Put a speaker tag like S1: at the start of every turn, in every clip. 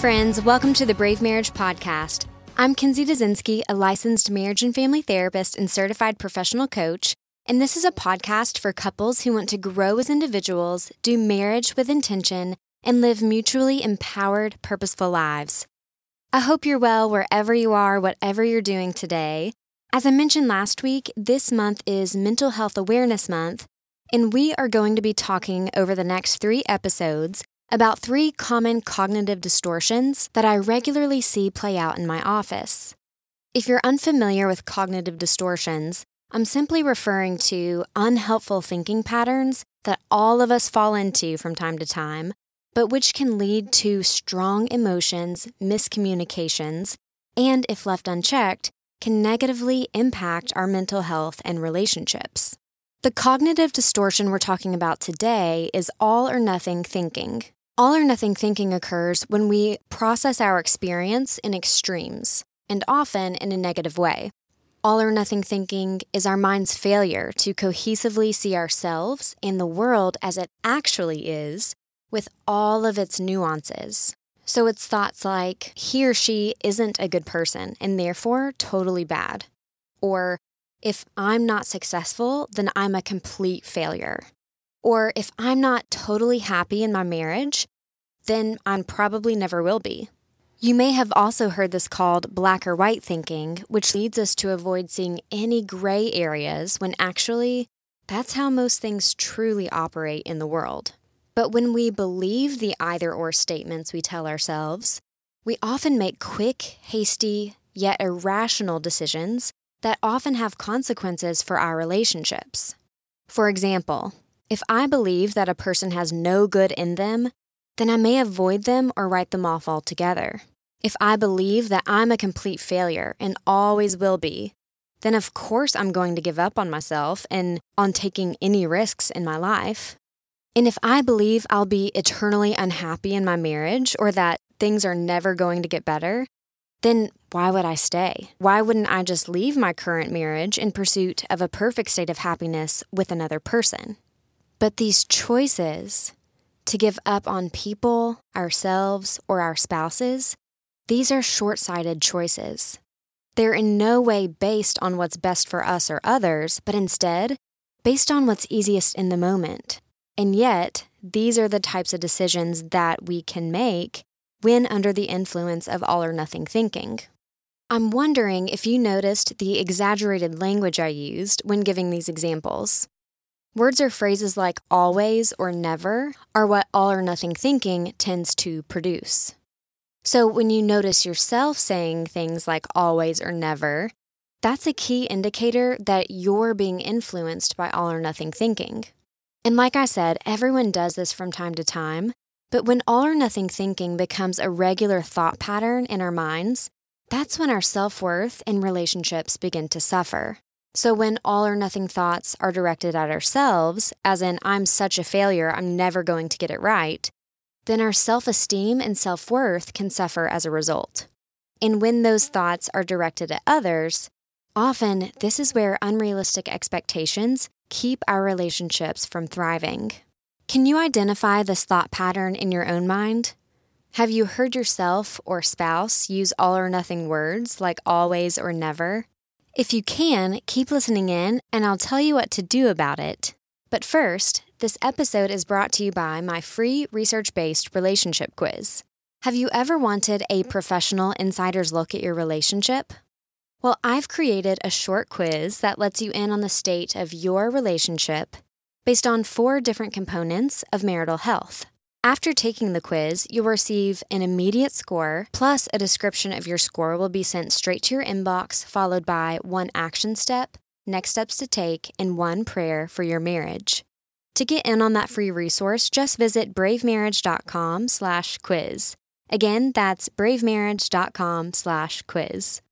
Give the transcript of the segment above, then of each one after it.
S1: Friends, welcome to the Brave Marriage Podcast. I'm Kinsey Dazinski, a licensed marriage and family therapist and certified professional coach, and this is a podcast for couples who want to grow as individuals, do marriage with intention, and live mutually empowered, purposeful lives. I hope you're well wherever you are, whatever you're doing today. As I mentioned last week, this month is Mental Health Awareness Month, and we are going to be talking over the next three episodes about three common cognitive distortions that I regularly see play out in my office. If you're unfamiliar with cognitive distortions, I'm simply referring to unhelpful thinking patterns that all of us fall into from time to time, but which can lead to strong emotions, miscommunications, and, if left unchecked, can negatively impact our mental health and relationships. The cognitive distortion we're talking about today is all or nothing thinking. All or nothing thinking occurs when we process our experience in extremes, and often in a negative way. All or nothing thinking is our mind's failure to cohesively see ourselves and the world as it actually is, with all of its nuances. So it's thoughts like, he or she isn't a good person and therefore totally bad. Or, if I'm not successful, then I'm a complete failure. Or if I'm not totally happy in my marriage, then I probably never will be. You may have also heard this called black or white thinking, which leads us to avoid seeing any gray areas when actually, that's how most things truly operate in the world. But when we believe the either or statements we tell ourselves, we often make quick, hasty, yet irrational decisions that often have consequences for our relationships. For example, if I believe that a person has no good in them, then I may avoid them or write them off altogether. If I believe that I'm a complete failure and always will be, then of course I'm going to give up on myself and on taking any risks in my life. And if I believe I'll be eternally unhappy in my marriage or that things are never going to get better, then why would I stay? Why wouldn't I just leave my current marriage in pursuit of a perfect state of happiness with another person? But these choices to give up on people, ourselves, or our spouses, these are short sighted choices. They're in no way based on what's best for us or others, but instead, based on what's easiest in the moment. And yet, these are the types of decisions that we can make when under the influence of all or nothing thinking. I'm wondering if you noticed the exaggerated language I used when giving these examples. Words or phrases like always or never are what all or nothing thinking tends to produce. So when you notice yourself saying things like always or never, that's a key indicator that you're being influenced by all or nothing thinking. And like I said, everyone does this from time to time, but when all or nothing thinking becomes a regular thought pattern in our minds, that's when our self worth and relationships begin to suffer. So, when all or nothing thoughts are directed at ourselves, as in, I'm such a failure, I'm never going to get it right, then our self esteem and self worth can suffer as a result. And when those thoughts are directed at others, often this is where unrealistic expectations keep our relationships from thriving. Can you identify this thought pattern in your own mind? Have you heard yourself or spouse use all or nothing words like always or never? If you can, keep listening in, and I'll tell you what to do about it. But first, this episode is brought to you by my free research based relationship quiz. Have you ever wanted a professional insider's look at your relationship? Well, I've created a short quiz that lets you in on the state of your relationship based on four different components of marital health. After taking the quiz, you'll receive an immediate score, plus a description of your score will be sent straight to your inbox, followed by one action step, next steps to take, and one prayer for your marriage. To get in on that free resource, just visit bravemarriage.com slash quiz. Again, that's bravemarriage.com slash quiz.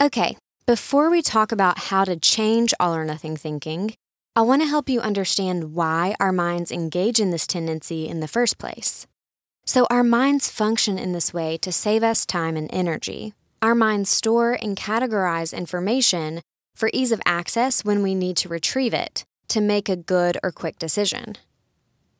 S1: Okay, before we talk about how to change all or nothing thinking, I want to help you understand why our minds engage in this tendency in the first place. So, our minds function in this way to save us time and energy. Our minds store and categorize information for ease of access when we need to retrieve it to make a good or quick decision.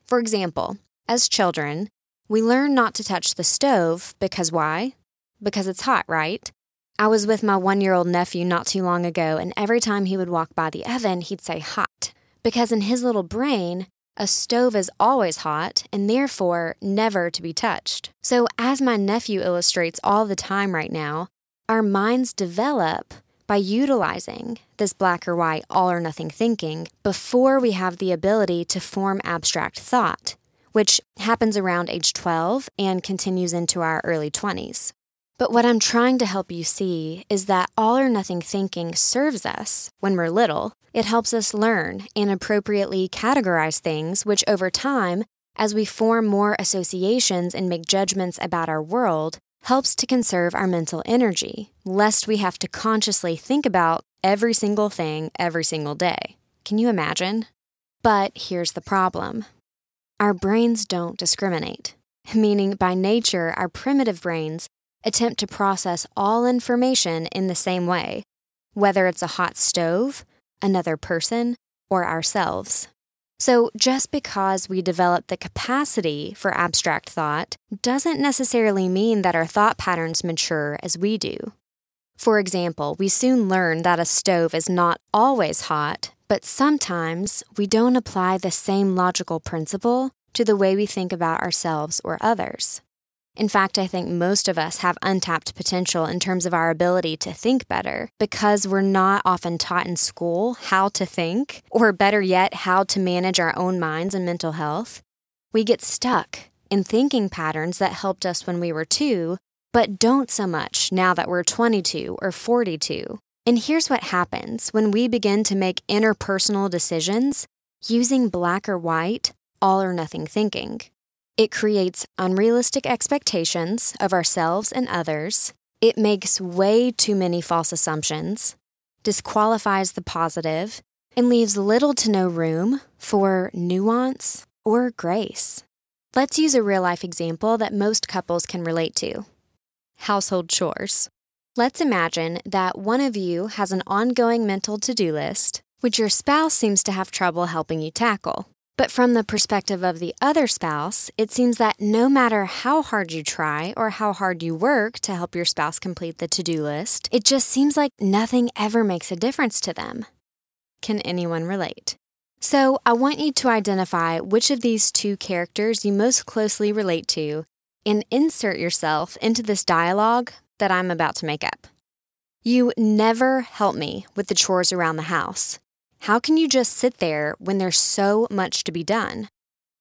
S1: For example, as children, We learn not to touch the stove because why? Because it's hot, right? I was with my one year old nephew not too long ago, and every time he would walk by the oven, he'd say hot. Because in his little brain, a stove is always hot and therefore never to be touched. So, as my nephew illustrates all the time right now, our minds develop by utilizing this black or white, all or nothing thinking before we have the ability to form abstract thought, which happens around age 12 and continues into our early 20s. But what I'm trying to help you see is that all or nothing thinking serves us when we're little. It helps us learn and appropriately categorize things, which over time, as we form more associations and make judgments about our world, helps to conserve our mental energy, lest we have to consciously think about every single thing every single day. Can you imagine? But here's the problem our brains don't discriminate, meaning by nature, our primitive brains attempt to process all information in the same way, whether it's a hot stove, another person, or ourselves. So, just because we develop the capacity for abstract thought doesn't necessarily mean that our thought patterns mature as we do. For example, we soon learn that a stove is not always hot, but sometimes we don't apply the same logical principle to the way we think about ourselves or others. In fact, I think most of us have untapped potential in terms of our ability to think better because we're not often taught in school how to think, or better yet, how to manage our own minds and mental health. We get stuck in thinking patterns that helped us when we were two, but don't so much now that we're 22 or 42. And here's what happens when we begin to make interpersonal decisions using black or white, all or nothing thinking. It creates unrealistic expectations of ourselves and others. It makes way too many false assumptions, disqualifies the positive, and leaves little to no room for nuance or grace. Let's use a real life example that most couples can relate to household chores. Let's imagine that one of you has an ongoing mental to do list, which your spouse seems to have trouble helping you tackle. But from the perspective of the other spouse, it seems that no matter how hard you try or how hard you work to help your spouse complete the to do list, it just seems like nothing ever makes a difference to them. Can anyone relate? So, I want you to identify which of these two characters you most closely relate to and insert yourself into this dialogue that I'm about to make up. You never help me with the chores around the house. How can you just sit there when there's so much to be done?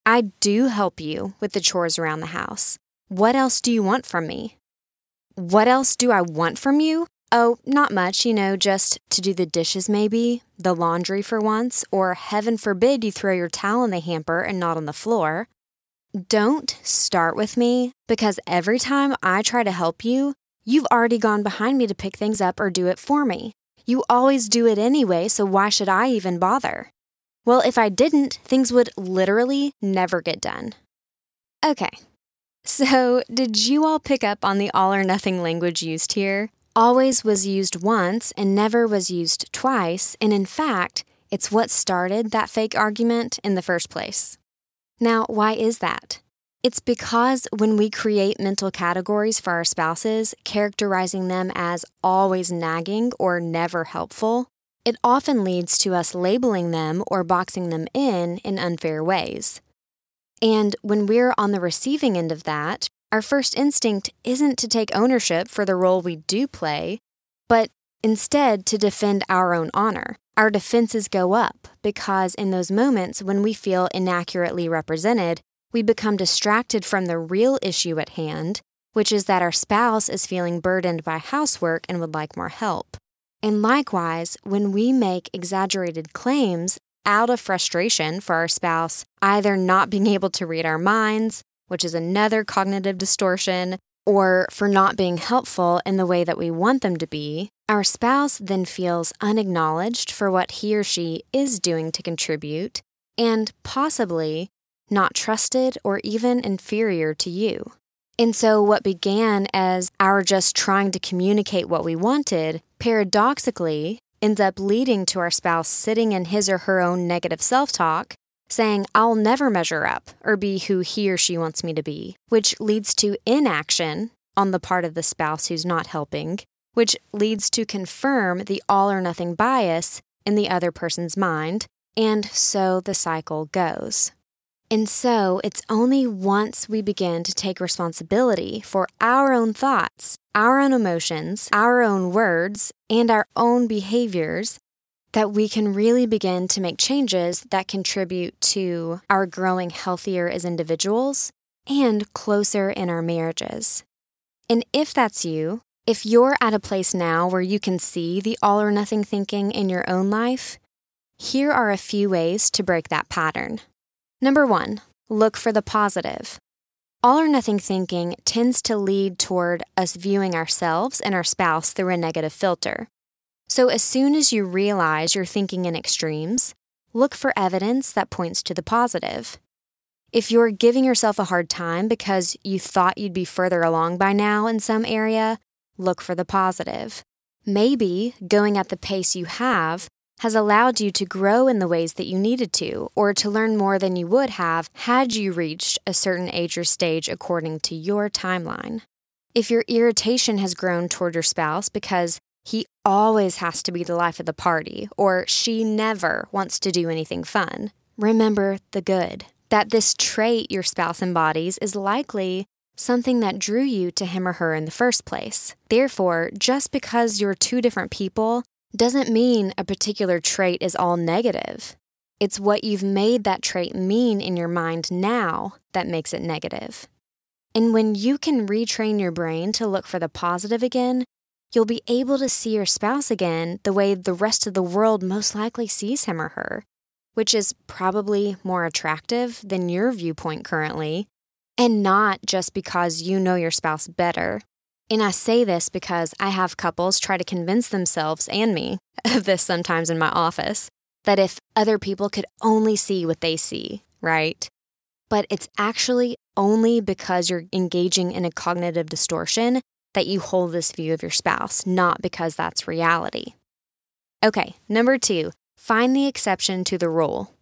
S1: I do help you with the chores around the house. What else do you want from me? What else do I want from you? Oh, not much, you know, just to do the dishes maybe, the laundry for once, or heaven forbid you throw your towel in the hamper and not on the floor. Don't start with me because every time I try to help you, you've already gone behind me to pick things up or do it for me. You always do it anyway, so why should I even bother? Well, if I didn't, things would literally never get done. Okay, so did you all pick up on the all or nothing language used here? Always was used once and never was used twice, and in fact, it's what started that fake argument in the first place. Now, why is that? It's because when we create mental categories for our spouses, characterizing them as always nagging or never helpful, it often leads to us labeling them or boxing them in in unfair ways. And when we're on the receiving end of that, our first instinct isn't to take ownership for the role we do play, but instead to defend our own honor. Our defenses go up because in those moments when we feel inaccurately represented, we become distracted from the real issue at hand, which is that our spouse is feeling burdened by housework and would like more help. And likewise, when we make exaggerated claims out of frustration for our spouse either not being able to read our minds, which is another cognitive distortion, or for not being helpful in the way that we want them to be, our spouse then feels unacknowledged for what he or she is doing to contribute, and possibly not trusted, or even inferior to you. And so, what began as our just trying to communicate what we wanted, paradoxically ends up leading to our spouse sitting in his or her own negative self talk saying, I'll never measure up or be who he or she wants me to be, which leads to inaction on the part of the spouse who's not helping, which leads to confirm the all or nothing bias in the other person's mind, and so the cycle goes. And so it's only once we begin to take responsibility for our own thoughts, our own emotions, our own words, and our own behaviors that we can really begin to make changes that contribute to our growing healthier as individuals and closer in our marriages. And if that's you, if you're at a place now where you can see the all or nothing thinking in your own life, here are a few ways to break that pattern. Number one, look for the positive. All or nothing thinking tends to lead toward us viewing ourselves and our spouse through a negative filter. So, as soon as you realize you're thinking in extremes, look for evidence that points to the positive. If you're giving yourself a hard time because you thought you'd be further along by now in some area, look for the positive. Maybe going at the pace you have has allowed you to grow in the ways that you needed to, or to learn more than you would have had you reached a certain age or stage according to your timeline. If your irritation has grown toward your spouse because he always has to be the life of the party, or she never wants to do anything fun. Remember the good. That this trait your spouse embodies is likely something that drew you to him or her in the first place. Therefore, just because you're two different people doesn't mean a particular trait is all negative. It's what you've made that trait mean in your mind now that makes it negative. And when you can retrain your brain to look for the positive again, you'll be able to see your spouse again the way the rest of the world most likely sees him or her, which is probably more attractive than your viewpoint currently, and not just because you know your spouse better. And I say this because I have couples try to convince themselves and me of this sometimes in my office that if other people could only see what they see, right? But it's actually only because you're engaging in a cognitive distortion that you hold this view of your spouse, not because that's reality. Okay, number two, find the exception to the rule.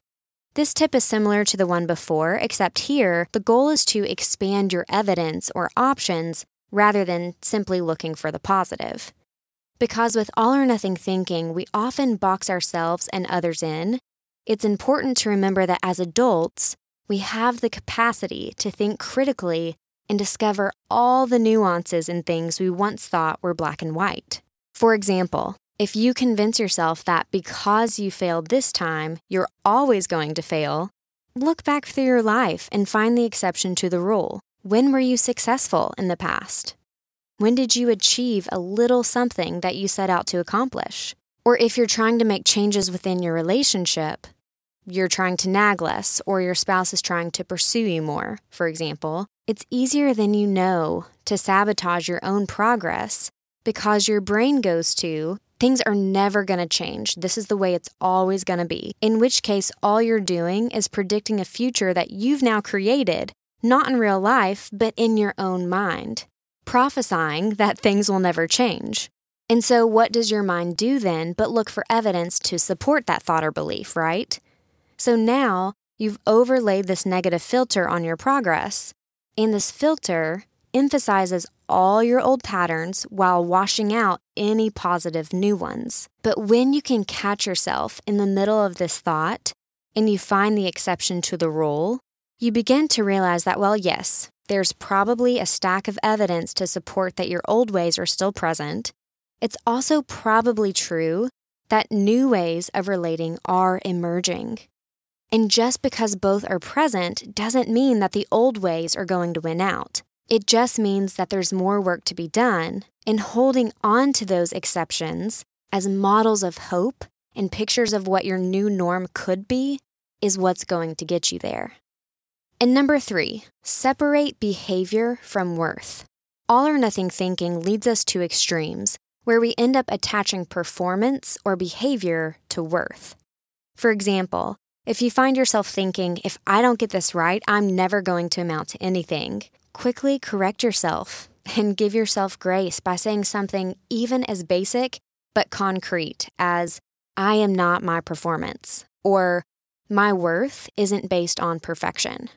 S1: This tip is similar to the one before, except here, the goal is to expand your evidence or options rather than simply looking for the positive. Because with all or nothing thinking, we often box ourselves and others in, it's important to remember that as adults, we have the capacity to think critically and discover all the nuances in things we once thought were black and white. For example, if you convince yourself that because you failed this time, you're always going to fail, look back through your life and find the exception to the rule. When were you successful in the past? When did you achieve a little something that you set out to accomplish? Or if you're trying to make changes within your relationship, you're trying to nag less, or your spouse is trying to pursue you more, for example, it's easier than you know to sabotage your own progress because your brain goes to, things are never going to change. This is the way it's always going to be. In which case, all you're doing is predicting a future that you've now created, not in real life, but in your own mind, prophesying that things will never change. And so, what does your mind do then but look for evidence to support that thought or belief, right? So now you've overlaid this negative filter on your progress and this filter emphasizes all your old patterns while washing out any positive new ones. But when you can catch yourself in the middle of this thought and you find the exception to the rule, you begin to realize that, well, yes, there's probably a stack of evidence to support that your old ways are still present. It's also probably true that new ways of relating are emerging. And just because both are present doesn't mean that the old ways are going to win out. It just means that there's more work to be done, in holding on to those exceptions as models of hope and pictures of what your new norm could be is what's going to get you there. And number three, separate behavior from worth. All or nothing thinking leads us to extremes where we end up attaching performance or behavior to worth. For example, if you find yourself thinking, if I don't get this right, I'm never going to amount to anything, quickly correct yourself and give yourself grace by saying something even as basic but concrete as, I am not my performance, or My worth isn't based on perfection.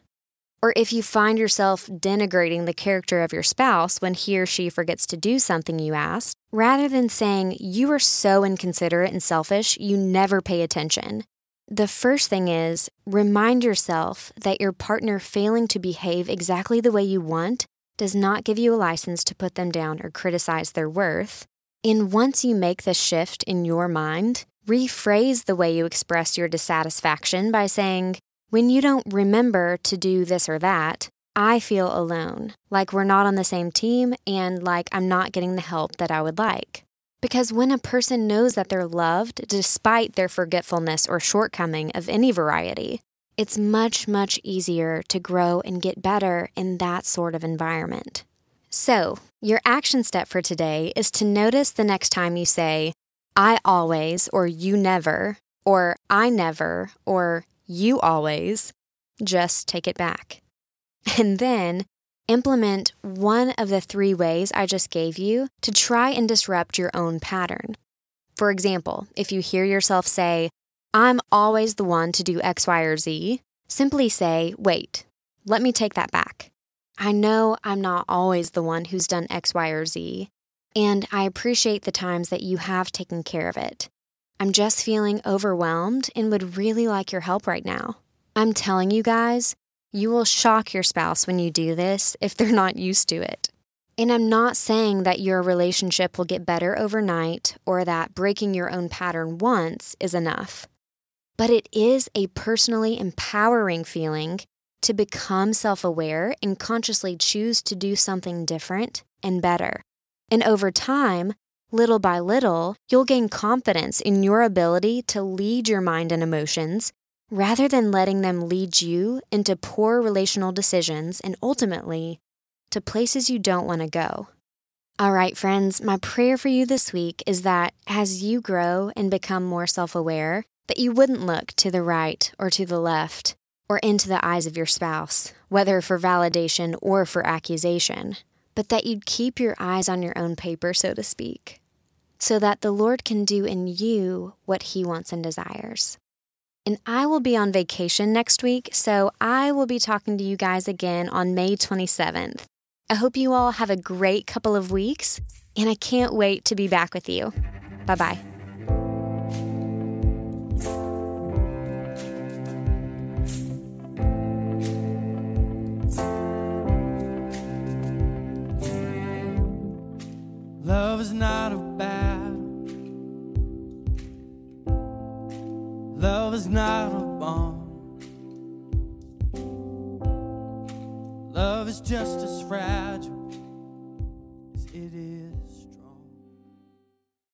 S1: Or if you find yourself denigrating the character of your spouse when he or she forgets to do something you asked, rather than saying, You are so inconsiderate and selfish, you never pay attention. The first thing is remind yourself that your partner failing to behave exactly the way you want does not give you a license to put them down or criticize their worth. And once you make the shift in your mind, rephrase the way you express your dissatisfaction by saying, when you don't remember to do this or that, I feel alone, like we're not on the same team and like I'm not getting the help that I would like. Because when a person knows that they're loved despite their forgetfulness or shortcoming of any variety, it's much, much easier to grow and get better in that sort of environment. So, your action step for today is to notice the next time you say, I always, or you never, or I never, or you always, just take it back. And then implement one of the three ways I just gave you to try and disrupt your own pattern. For example, if you hear yourself say, I'm always the one to do X, Y, or Z, simply say, wait, let me take that back. I know I'm not always the one who's done X, Y, or Z, and I appreciate the times that you have taken care of it. I'm just feeling overwhelmed and would really like your help right now. I'm telling you guys, you will shock your spouse when you do this if they're not used to it. And I'm not saying that your relationship will get better overnight or that breaking your own pattern once is enough. But it is a personally empowering feeling to become self aware and consciously choose to do something different and better. And over time, Little by little, you'll gain confidence in your ability to lead your mind and emotions rather than letting them lead you into poor relational decisions and ultimately to places you don't want to go. All right, friends, my prayer for you this week is that as you grow and become more self aware, that you wouldn't look to the right or to the left or into the eyes of your spouse, whether for validation or for accusation but that you'd keep your eyes on your own paper, so to speak, so that the Lord can do in you what He wants and desires. And I will be on vacation next week, so I will be talking to you guys again on May 27th. I hope you all have a great couple of weeks, and I can't wait to be back with you. Bye bye.